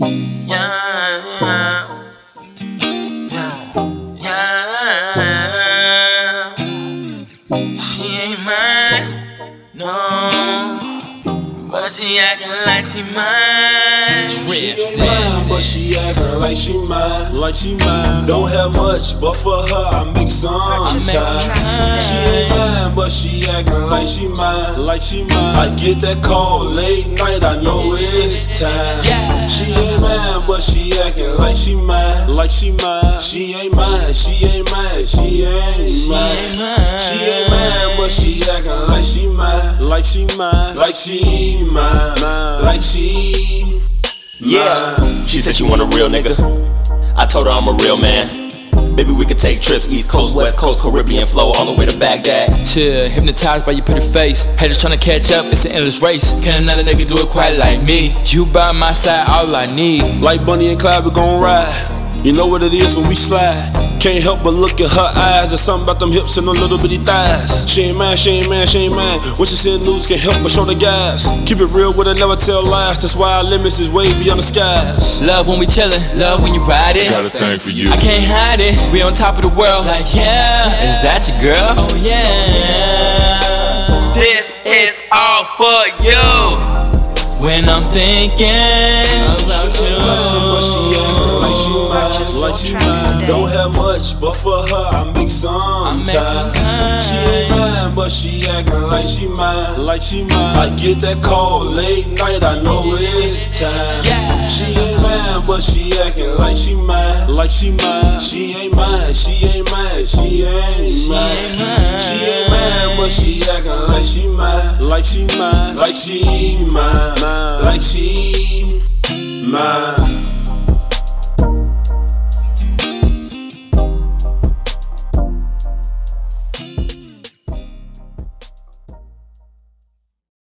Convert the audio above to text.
Yeah, yeah, yeah. She ain't mine, no. But she acting like she mine. She ain't mine, but she acting like she mine, like she mine. Don't have much, but for her I make some time. time. She ain't mine, but she acting like she mine, like she mine. I get that call late night, I know it's time. Yeah. She ain't mine, but she acting like she mine, like she mine. She ain't mine, she ain't mine, she ain't She mine. ain't mine. She ain't mine, but she acting like she mine, like she mine, like she mine, like she. Yeah, she said she want a real nigga. I told her I'm a real man. Baby, we could take trips, East Coast, West Coast, Caribbean flow, all the way to Baghdad. Chill, hypnotized by your pretty face. Haters tryna catch up, it's an endless race. Can another nigga do it quite like me? You by my side, all I need. Like Bonnie and Clyde, we gon' ride. You know what it is when we slide. Can't help but look at her eyes. There's something about them hips and them little bitty thighs. She ain't mine, she ain't mine, she ain't mine. When she send news, can't help but show the guys. Keep it real with her, never tell lies. That's why our limits is way beyond the skies. Love when we chillin', love when you ride it. Got a thing for you. I can't hide it, we on top of the world. Like, yeah, is that your girl? Oh yeah, this is all for you. When I'm thinking about you, much, but for her I make some make some time. She ain't mine, but she acting like she mine, like she mine. I get that call late night, I know it's time. Yeah. She ain't mine, but she acting like she mine, like she mine. She ain't mine, she ain't mine, she ain't mine. Ain't mine. She ain't mine, but she acting like she mine, like she mine, like she mine, like she mine.